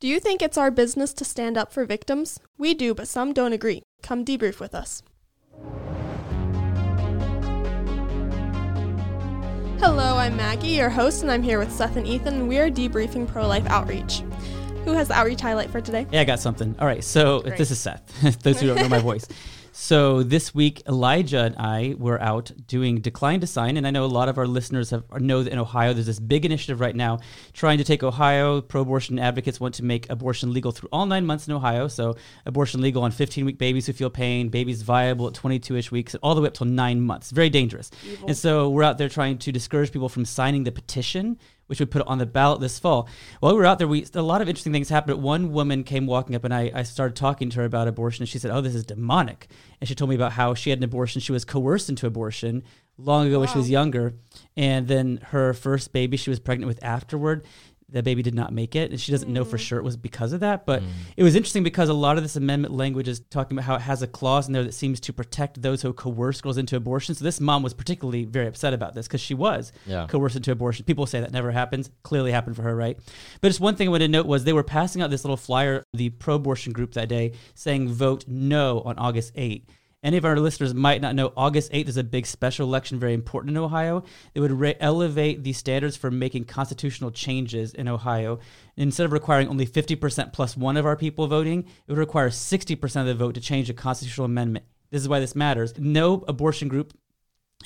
Do you think it's our business to stand up for victims? We do, but some don't agree. Come debrief with us. Hello, I'm Maggie, your host, and I'm here with Seth and Ethan, and we are debriefing pro life outreach. Who has the outreach highlight for today? Yeah, I got something. All right, so Great. this is Seth. Those who don't know my voice. So this week, Elijah and I were out doing Decline to Sign, and I know a lot of our listeners have know that in Ohio there's this big initiative right now trying to take Ohio. Pro-abortion advocates want to make abortion legal through all nine months in Ohio. So abortion legal on 15-week babies who feel pain, babies viable at 22ish weeks, all the way up till nine months. Very dangerous. And so we're out there trying to discourage people from signing the petition which we put on the ballot this fall. While we were out there, we a lot of interesting things happened. One woman came walking up, and I, I started talking to her about abortion, and she said, "Oh, this is demonic." And she told me about how she had an abortion. She was coerced into abortion long ago when she was younger, and then her first baby she was pregnant with afterward. The baby did not make it, and she doesn't know for mm. sure it was because of that. But mm. it was interesting because a lot of this amendment language is talking about how it has a clause in there that seems to protect those who coerce girls into abortion. So this mom was particularly very upset about this because she was Yeah. coerced into abortion. People say that never happens. Clearly happened for her, right? But just one thing I wanted to note was they were passing out this little flyer, the pro-abortion group that day, saying vote no on August 8. Any of our listeners might not know August 8th is a big special election, very important in Ohio. It would re- elevate the standards for making constitutional changes in Ohio. Instead of requiring only 50% plus one of our people voting, it would require 60% of the vote to change a constitutional amendment. This is why this matters. No abortion group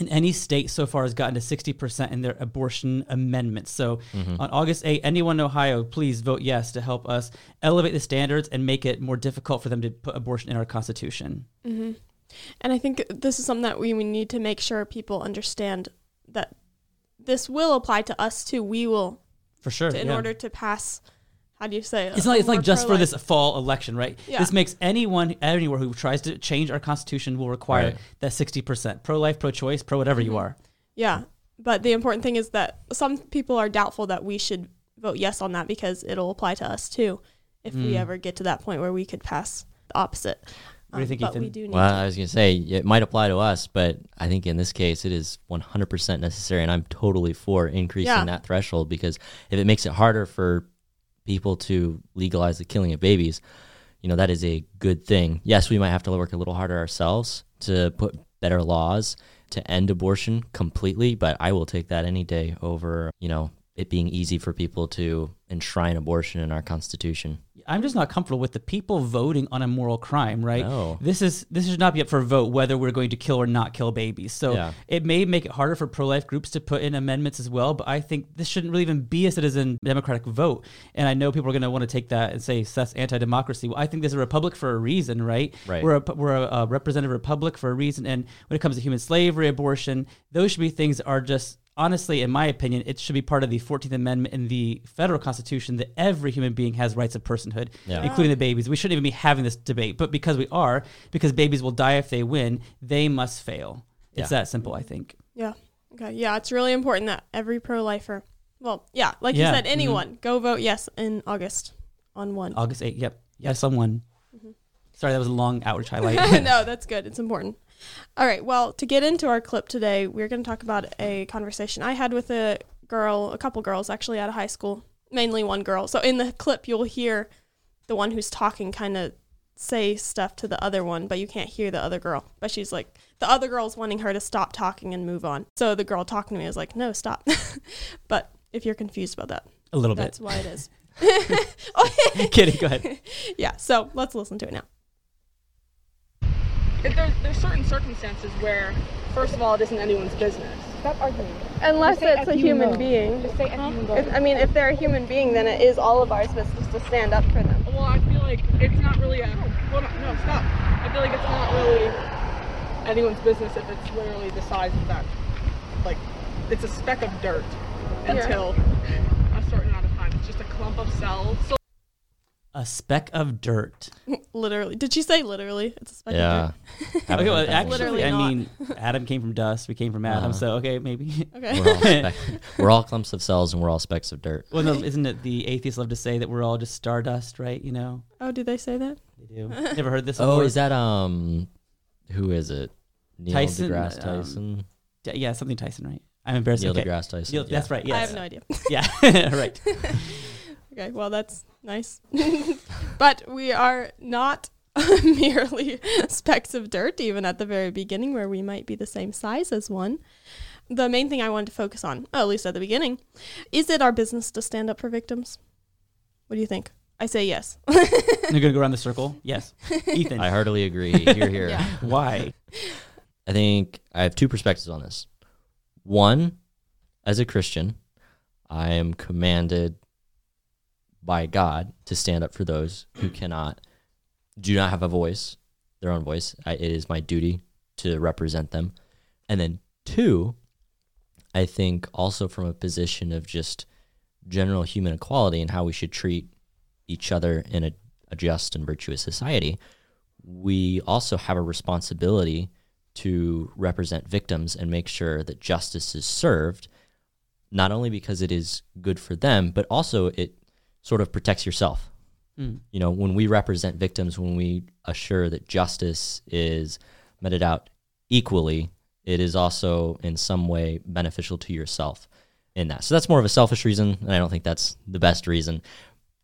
in any state so far has gotten to 60% in their abortion amendments. So mm-hmm. on August 8, anyone in Ohio, please vote yes to help us elevate the standards and make it more difficult for them to put abortion in our Constitution. Mm-hmm. And I think this is something that we, we need to make sure people understand that this will apply to us too. We will, For sure. in yeah. order to pass, how do you say it? It's not. It's like just for pro-life. this fall election, right? Yeah. This makes anyone anywhere who tries to change our constitution will require Right. that sixty percent pro life, pro choice, pro whatever you are. Yeah. But the important thing is that some people are doubtful that we should vote yes on that because it'll apply to us too if we Mm. ever get to that point where we could pass the opposite. What do you um, think, but Ethan? we do need Well, to. I was going to say it might apply to us, but I think in this case it is 100% necessary, and I'm totally for increasing Yeah. that threshold because if it makes it harder for people to legalize the killing of babies, you know that is a good thing. Yes, we might have to work a little harder ourselves to put better laws to end abortion completely, but I will take that any day over you know it being easy for people to enshrine abortion in our constitution. I'm just not comfortable with the people voting on a moral crime, right? No. This is this should not be up for a vote whether we're going to kill or not kill babies. So Yeah. it may make it harder for pro-life groups to put in amendments as well. But I think this shouldn't really even be a citizen democratic vote. And I know people are going to want to take that and say that's anti-democracy. Well, I think there's a republic for a reason, right? Right. We're a we're a, a representative republic for a reason. And when it comes to human slavery, abortion, those should be things that are just honestly, in my opinion, it should be part of the 14th Amendment in the federal constitution that every human being has rights of personhood, Yeah. including the babies. We shouldn't even be having this debate, but because we are, because babies will die if they win, they must fail. It's Yeah. that simple, I think. Yeah. Okay. Yeah. It's really important that every pro lifer, well, yeah, like Yeah, you said, mhm. anyone, go vote yes in August on one. August 8th. Yep. Yes, someone. Mm-hmm. Sorry, that was a long outreach highlight. no, that's good. It's important. All right. Well, to get into our clip today, we're going to talk about a conversation I had with a girl, a couple girls actually out of high school, mainly one girl. So in the clip, you'll hear the one who's talking kind of say stuff to the other one, but you can't hear the other girl. But she's like, the other girl's wanting her to stop talking and move on. So the girl talking to me is like, no, stop. but if you're confused about that, a little bit. that's why it is. Kidding. Go ahead. yeah. So let's listen to it now. If there's, there's certain circumstances where, first of all, it isn't anyone's business. Stop arguing. Unless Just it's a human go. being. Just say F you and go. If, I mean, if they're a human being, then it is all of our business to stand up for them. Well, I feel like it's not really a. Well, no, no, stop. I feel like it's not really anyone's business if it's literally the size of that. Like, it's a speck of dirt until a certain amount of time. It's just a clump of cells. So A speck of dirt. literally. Did she say literally? It's a speck Yeah. of Okay, well, actually, Literally I not. mean, Adam came from dust. We came from Adam. Uh-huh. So, okay, maybe. Okay. We're all, speck- we're all clumps of cells and we're all specks of dirt. well, no, isn't it the atheists love to say that we're all just stardust, right? You know, oh, do they say that? they do. Never heard this Oh, before? is that um, who is it? Neil Tyson, deGrasse um, Tyson. D- Yeah, something Tyson, right? I'm embarrassed. Neil okay. deGrasse Tyson. Neil- yeah. That's right. Yes. I have no idea. Yeah, right. Okay, well that's nice. but we are not merely specks of dirt, even at the very beginning, where we might be the same size as one. The main thing I wanted to focus on, oh, at least at the beginning, is it our business to stand up for victims? What do you think? I say yes. You're gonna go around the circle. Yes, Ethan. I heartily agree. Here, here. Yeah. Why? I think I have two perspectives on this. One, as a Christian, I am commanded by God to stand up for those who cannot, do not have a voice, their own voice. I, it is my duty to represent them. And then two, I think also from a position of just general human equality and how we should treat each other in a, a just and virtuous society, we also have a responsibility to represent victims and make sure that justice is served, not only because it is good for them, but also it sort of protects yourself. Mm. You know, when we represent victims, when we assure that justice is meted out equally, it is also in some way beneficial to yourself in that. So that's more of a selfish reason, and I don't think that's the best reason.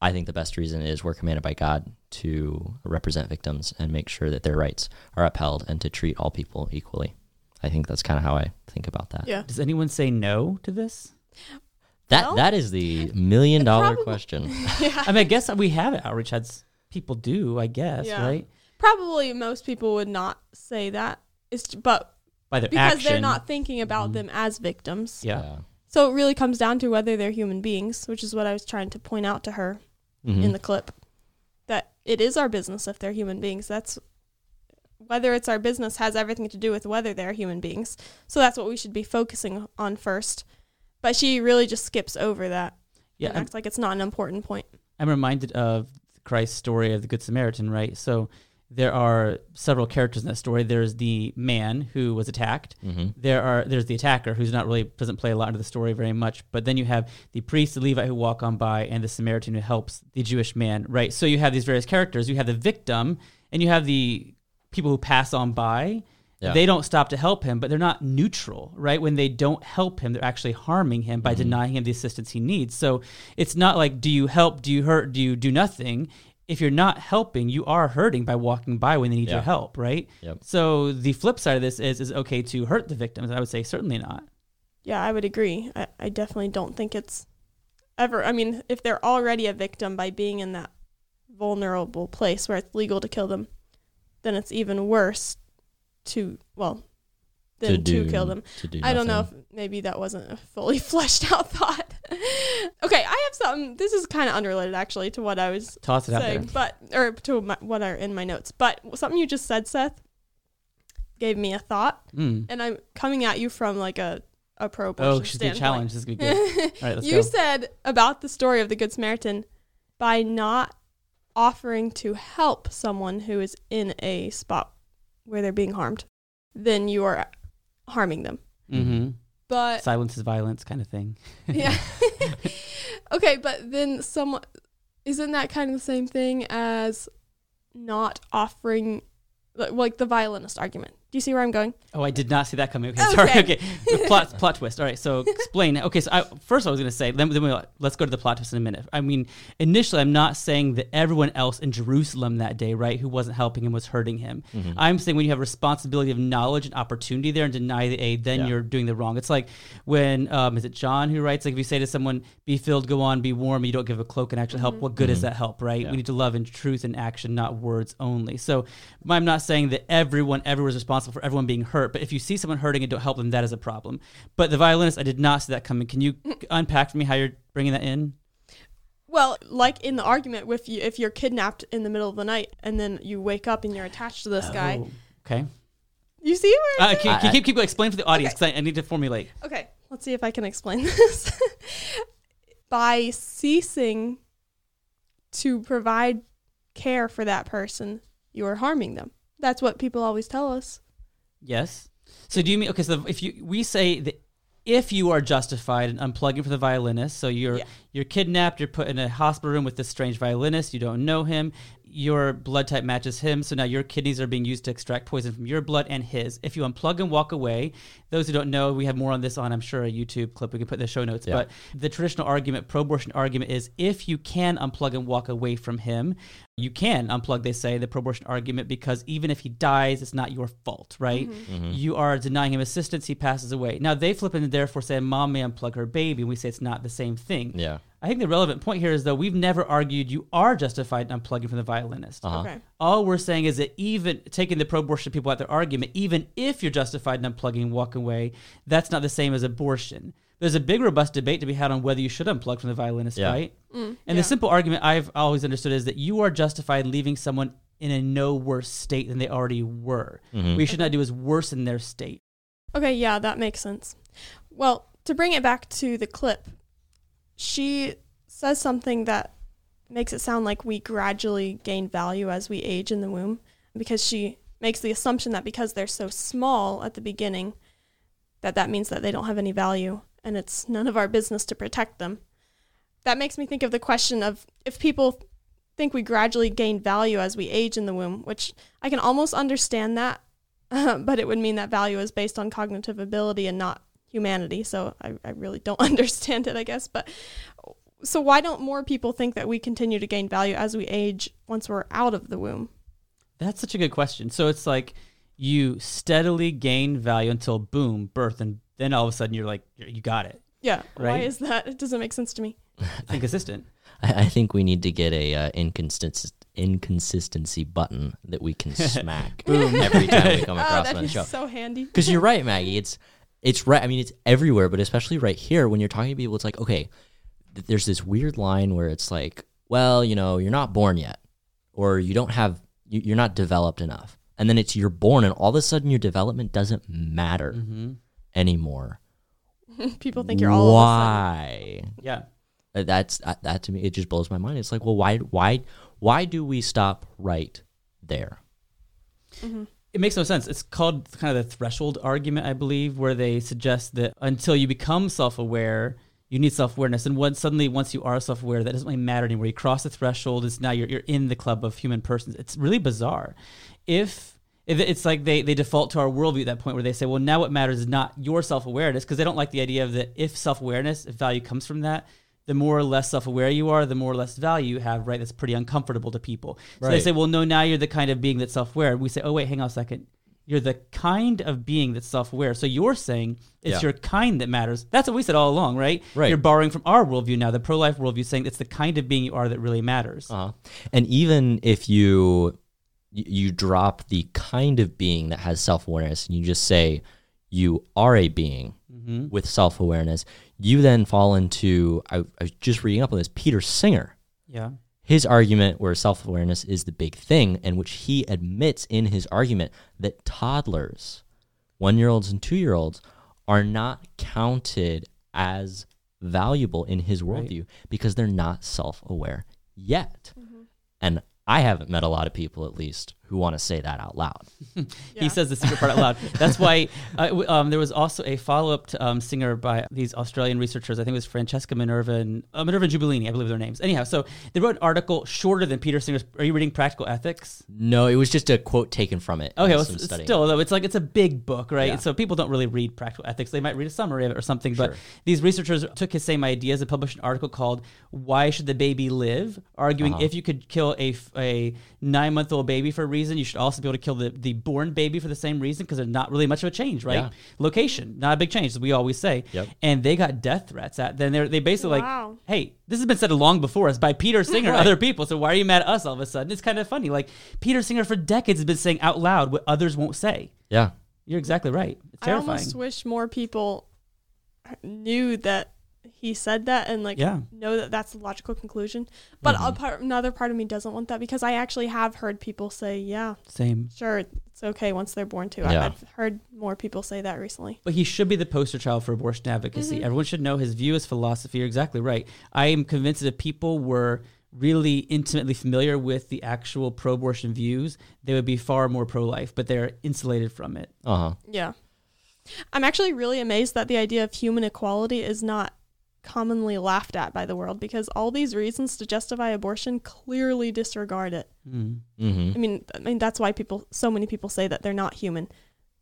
I think the best reason is we're commanded by God to represent victims and make sure that their rights are upheld and to treat all people equally. I think that's kind of how I think about that. Yeah. Does anyone say no to this? That Well, that is the million dollar probably- question. yeah. I mean, I guess we have it. Outreach ads. People do, I guess, Yeah. right? Probably most people would not say that. It's but By their because action. they're not thinking about them as victims. Yeah. So it really comes down to whether they're human beings, which is what I was trying to point out to her Mhm. in the clip. That it is our business if they're human beings. That's whether it's our business has everything to do with whether they're human beings. So that's what we should be focusing on first. But she really just skips over that. Yeah. and I'm, acts like it's not an important point. I'm reminded of Christ's story of the Good Samaritan, right? So there are several characters in that story. There's the man who was attacked. Mhm. There are there's the attacker who's not really doesn't play a lot into the story very much. But then you have the priest, the Levite who walk on by, and the Samaritan who helps the Jewish man, right? So you have these various characters. You have the victim, and you have the people who pass on by. Yeah. They don't stop to help him, but they're not neutral, right? When they don't help him, they're actually harming him by mm-hmm. denying him the assistance he needs. So it's not like, do you help? Do you hurt? Do you do nothing? If you're not helping, you are hurting by walking by when they need Yeah. your help, right? Yep. So the flip side of this is, is okay to hurt the victims? I would say certainly not. Yeah, I would agree. I, I definitely don't think it's ever. I mean, if they're already a victim by being in that vulnerable place where it's legal to kill them, then it's even worse to, well, than to, do, kill them. To do I don't know if maybe that wasn't a fully fleshed out thought. okay, I have something. This is kind of unrelated actually to what I was Toss it saying, but or to my, what are in my notes. But something you just said, Seth, gave me a thought, Mm. and I'm coming at you from like a a pro Oh, she's gonna challenge. This is gonna be good. All right, let's you go. said about the story of the Good Samaritan by not offering to help someone who is in a spot where they're being harmed, then you are harming them. Mm-hmm. But Silence is violence, kind of thing. yeah. okay, but then someone isn't that kind of the same thing as not offering like- like the violinist argument. Do you see where I'm going? Oh, I did not see that coming. Okay, sorry. Okay. Okay, the plot plot twist. All right, so explain. Okay, so I, first I was going to say, then, then we, let's go to the plot twist in a minute. I mean, initially, I'm not saying that everyone else in Jerusalem that day, right, who wasn't helping him was hurting him. Mm-hmm. I'm saying when you have responsibility of knowledge and opportunity there and deny the aid, then Yeah. you're doing the wrong. It's like when um, is it John who writes like if you say to someone, "Be filled, go on, be warm," you don't give a cloak and actually help. What good is that help, right? Yeah. We need to love in truth and action, not words only. So I'm not saying that everyone everyone is responsible for everyone being hurt, but if you see someone hurting and don't help them, that is a problem. But the violinist, I did not see that coming. Can you unpack for me how you're bringing that in? Well, like in the argument with you if you're kidnapped in the middle of the night and then you wake up and you're attached to this guy. Oh, okay. You see where Uh, I'm can, going? can you keep, keep explain for the audience because I, I need to formulate. Okay, let's see if I can explain this. By ceasing to provide care for that person, you are harming them. That's what people always tell us. Yes. So do you mean okay? So if you we say that if you are justified in unplugging for the violinist, so you're Yeah. you're kidnapped, you're put in a hospital room with this strange violinist, you don't know him, your blood type matches him, so now your kidneys are being used to extract poison from your blood and his. If you unplug and walk away, those who don't know, we have more on this on, I'm sure, a YouTube clip we can put in the show notes. Yeah. But the traditional argument, pro abortion argument, is if you can unplug and walk away from him, you can unplug, they say, the pro abortion argument, because even if he dies, it's not your fault, right? Mm-hmm. Mm-hmm. You are denying him assistance, he passes away. Now, they flip and therefore say, Mom may unplug her baby, and we say it's not the same thing. Yeah. I think the relevant point here is though we've never argued you are justified in unplugging from the violinist. Uh-huh. Okay. All we're saying is that even taking the pro-abortion people at their argument, even if you're justified in unplugging and walking away, that's not the same as abortion. There's a big, robust debate to be had on whether you should unplug from the violinist, Yeah. right? and yeah. the simple argument I've always understood is that you are justified in leaving someone in a no worse state than they already were. Mhm. What you should not do is worsen their state. Okay, yeah, that makes sense. Well, to bring it back to the clip, she says something that makes it sound like we gradually gain value as we age in the womb because she makes the assumption that because they're so small at the beginning that that means that they don't have any value and it's none of our business to protect them. That makes me think of the question of if people think we gradually gain value as we age in the womb, which I can almost understand that but it would mean that value is based on cognitive ability and not humanity. So I, I really don't understand it, I guess. But so why don't more people think that we continue to gain value as we age once we're out of the womb? That's such a good question. So it's like you steadily gain value until boom, birth, and then all of a sudden you're like, you got it. Yeah. Why is that? It doesn't make sense to me. It's inconsistent. I, I think we need to get a uh, inconsist- inconsistency button that we can smack every time we come Oh, across that'd on the show. so handy. Because you're right, Maggie. It's it's right. I mean, it's everywhere, but especially right here when you're talking to people, it's like, okay, th- there's this weird line where it's like, well, you know, you're not born yet, or you don't have, you, you're not developed enough, and then it's you're born, and all of a sudden your development doesn't matter hmm anymore. People think you're all of a why? Yeah. Uh, That's uh, that to me. It just blows my mind. It's like, well, why, why, why do we stop right there? It makes no sense. It's called kind of the threshold argument, I believe, where they suggest that until you become self aware, you need self awareness. And once suddenly, once you are self aware, that doesn't really matter anymore. You cross the threshold, it's now you're, you're in the club of human persons. It's really bizarre. If if it's like they, they default to our worldview at that point where they say, well, now what matters is not your self awareness, because they don't like the idea of that if self awareness, if value comes from that, the more or less self aware you are, the more or less value you have, right? That's pretty uncomfortable to people. So they say, well, no, now you're the kind of being that's self aware. We say, oh, wait, hang on a second. You're the kind of being that's self aware. So you're saying it's Yeah. your kind that matters. That's what we said all along, right? Right. You're borrowing from our worldview now, the pro life worldview, saying it's the kind of being you are that really matters. Uh-huh. And even if you you drop the kind of being that has self awareness and you just say you are a being hmm with self awareness, you then fall into I, I was just reading up on this Peter Singer. Yeah. His argument where self awareness is the big thing, and which he admits in his argument that toddlers, one year olds and two year olds, are not counted as valuable in his Right. worldview because they're not self aware yet. Mm-hmm. And I haven't met a lot of people, at least, who want to say that out loud. Yeah. He says the secret part out loud. That's why uh, um, there was also a follow up um, singer by these Australian researchers. I think it was Francesca Minerva and uh, Minerva and Giubilini, I believe their names. Anyhow, so they wrote an article shorter than Peter Singer's. Are you reading Practical Ethics? No, it was just a quote taken from it. Okay, well, still though, it's like it's a big book, right? Yeah. So people don't really read Practical Ethics. They might read a summary of it or something. But these researchers took his same ideas and published an article called "Why Should the Baby Live?" arguing Uh-huh. if you could kill a, a nine month old baby for a reason, you should also be able to kill the, the born baby for the same reason because there's not really much of a change, right? Yeah. Location, not a big change, as we always say. Yep. And they got death threats at. Then they they basically Wow. like, hey, this has been said long before us by Peter Singer Right. other people. So why are you mad at us all of a sudden? It's kind of funny. Like Peter Singer for decades has been saying out loud what others won't say. Yeah. You're exactly right. It's terrifying. I almost wish more people knew that he said that and like Yeah. know that that's the logical conclusion. But Mhm. a part, another part of me doesn't want that because I actually have heard people say, "Yeah, Same. sure, it's okay once they're born too." Yeah. I, I've heard more people say that recently. But he should be the poster child for abortion advocacy. Mhm. Everyone should know his view, his philosophy. You're exactly right. I am convinced that if people were really intimately familiar with the actual pro abortion views, they would be far more pro life, but they're insulated from it. Uh huh. Yeah. I'm actually really amazed that the idea of human equality is not commonly laughed at by the world because all these reasons to justify abortion clearly disregard it. Mm. hmm I mean, I mean that's why people, so many people say that they're not human.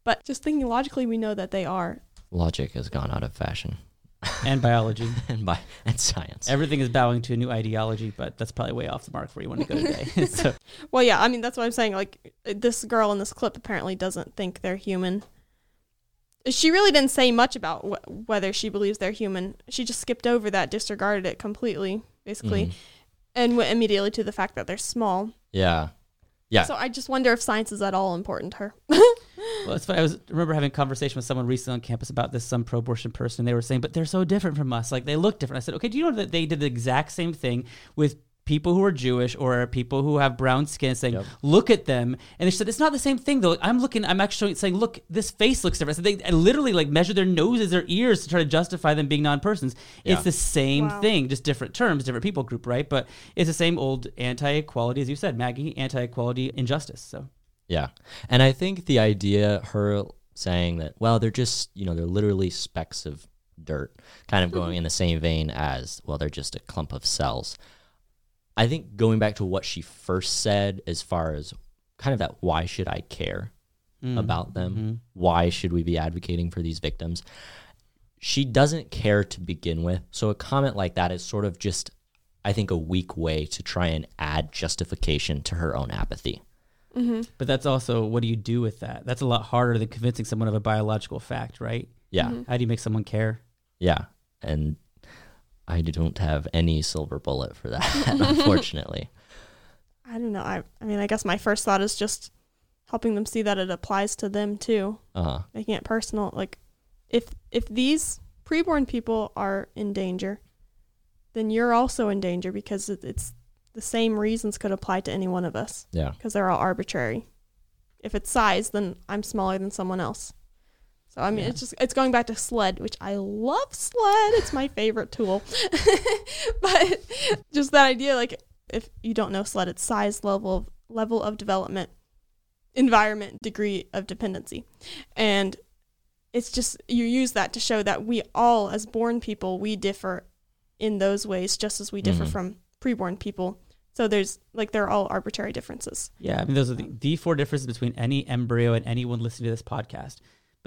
But just thinking logically, we know that they are. Logic has gone out of fashion, And biology. and by and science. Everything is bowing to a new ideology, but that's probably way off the mark where you want to go today. so, Well, yeah, I mean that's what I'm saying. Like this girl in this clip apparently doesn't think they're human. She really didn't say much about wh- whether she believes they're human. She just skipped over that, disregarded it completely, basically, Mhm. and went immediately to the fact that they're small. Yeah, yeah. So I just wonder if science is at all important to her. well, it's funny. I was remember having a conversation with someone recently on campus about this, some pro-abortion person. And they were saying, "But they're so different from us. Like they look different." I said, "Okay, do you know that they did the exact same thing with people who are Jewish or people who have brown skin, saying, Yep. look at them,' and they said it's not the same thing though. I'm looking, I'm actually saying, look, this face looks different. So they literally like measure their noses, their ears to try to justify them being non-persons. Yeah. It's the same Wow. thing, just different terms, different people group, right? But it's the same old anti-equality, as you said, Maggie, anti-equality, injustice. So. Yeah. And I think the idea, her saying that, well, they're just, you know, they're literally specks of dirt, kind of going mm-hmm. in the same vein as, well, they're just a clump of cells. I think going back to what she first said, as far as kind of that, why should I care Mm. about them? Mhm. Why should we be advocating for these victims? She doesn't care to begin with. So a comment like that is sort of just, I think, a weak way to try and add justification to her own apathy. But that's also what do you do with that? That's a lot harder than convincing someone of a biological fact, right? Yeah. Mm-hmm. How do you make someone care? Yeah, and I don't have any silver bullet for that, unfortunately. I don't know. I, I mean, I guess my first thought is just helping them see that it applies to them too, Uh huh. making it personal. Like, if if these preborn people are in danger, then you're also in danger because it, it's the same reasons could apply to any one of us Yeah. because they're all arbitrary. If it's size, then I'm smaller than someone else. So I mean, Yeah. it's just it's going back to sled, which I love sled. It's my favorite tool. but just that idea, like if you don't know sled, it's size, level, level of development, environment, degree of dependency, and it's just you use that to show that we all, as born people, we differ in those ways, just as we differ Mhm. from preborn people. So there's like they're all arbitrary differences. Yeah, I mean, those are the, the four differences between any embryo and anyone listening to this podcast,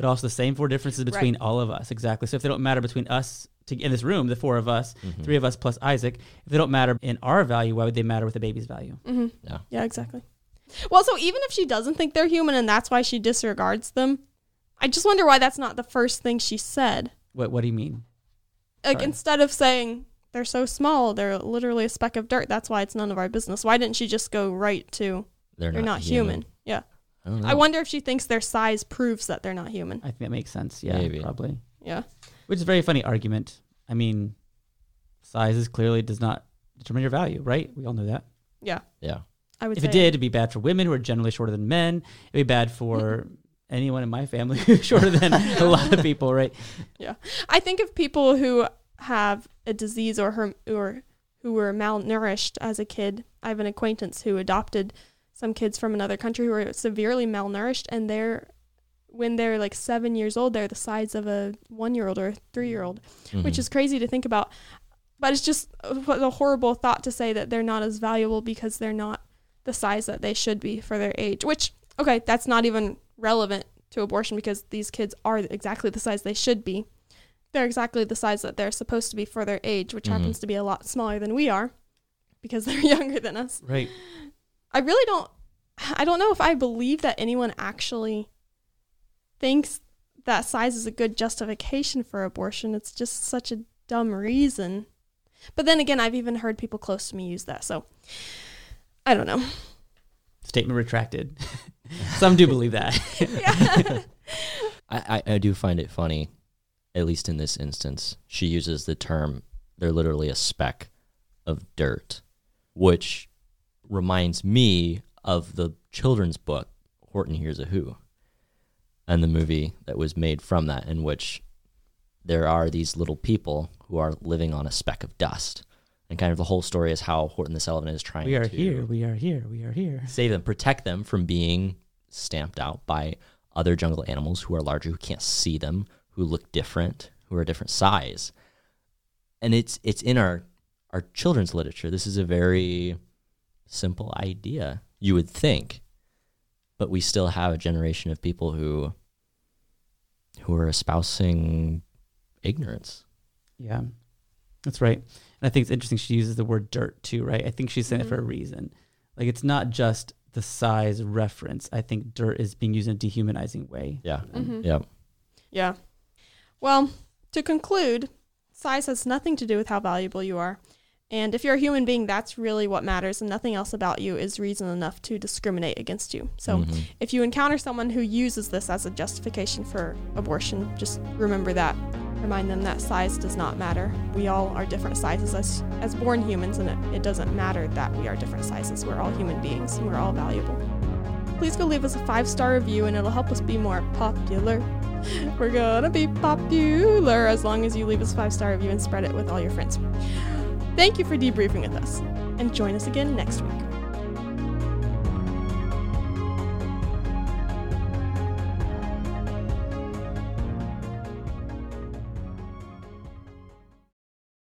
but also the same four differences between all of us. Exactly. So if they don't matter between us to, in this room, the four of us, Mhm. three of us plus Isaac, if they don't matter in our value, why would they matter with the baby's value? Mm-hmm. Yeah. Yeah, exactly. Well, so even if she doesn't think they're human and that's why she disregards them, I just wonder why that's not the first thing she said. What What do you mean? Like Sorry. instead of saying they're so small, they're literally a speck of dirt. That's why it's none of our business. Why didn't she just go right to They're, they're not, human? Yeah. I, don't know. I wonder if she thinks their size proves that they're not human. I think that makes sense. Yeah, Maybe. probably. Yeah. Which is a very funny argument. I mean, sizes clearly does not determine your value, right? We all know that. Yeah. Yeah. I would If say it did, it'd be bad for women who are generally shorter than men. It'd be bad for anyone in my family who's shorter than a lot of people, right? Yeah. I think of people who have a disease or her, or who were malnourished as a kid. I have an acquaintance who adopted some kids from another country who are severely malnourished, and they're when they're like seven years old, they're the size of a one year old or a three year old, which Mhm. is crazy to think about. But it's just a horrible thought to say that they're not as valuable because they're not the size that they should be for their age. Which, okay, that's not even relevant to abortion because these kids are exactly the size they should be. They're exactly the size that they're supposed to be for their age, which Mhm. happens to be a lot smaller than we are because they're younger than us. Right. I really don't I don't know if I believe that anyone actually thinks that size is a good justification for abortion. It's just such a dumb reason. But then again, I've even heard people close to me use that. So I don't know. Statement retracted. Some do believe that. I, I, I do find it funny, at least in this instance. She uses the term, they're literally a speck of dirt, which reminds me of the children's book, Horton Hears a Who, and the movie that was made from that, in which there are these little people who are living on a speck of dust. And kind of the whole story is how Horton the Sullivan is trying we are to here. We are here. We are here. save them, protect them from being stamped out by other jungle animals who are larger, who can't see them, who look different, who are a different size. and it's it's in our our children's literature. This is a very simple idea, you would think, but we still have a generation of people who who are espousing ignorance. Yeah, that's right. And I think it's interesting she uses the word dirt too, right? I think she's saying it for a reason. Like it's not just the size reference. I think dirt is being used in a dehumanizing way. Yeah, Mhm. yeah, Yeah. Well, to conclude, size has nothing to do with how valuable you are. And if you're a human being, that's really what matters, and nothing else about you is reason enough to discriminate against you. So Mhm. if you encounter someone who uses this as a justification for abortion, just remember that. Remind them that size does not matter. We all are different sizes as, as born humans, and it, it doesn't matter that we are different sizes. We're all human beings, and we're all valuable. Please go leave us a five star review, and it'll help us be more popular. We're gonna be popular as long as you leave us a five star review and spread it with all your friends. Thank you for debriefing with us, and join us again next week.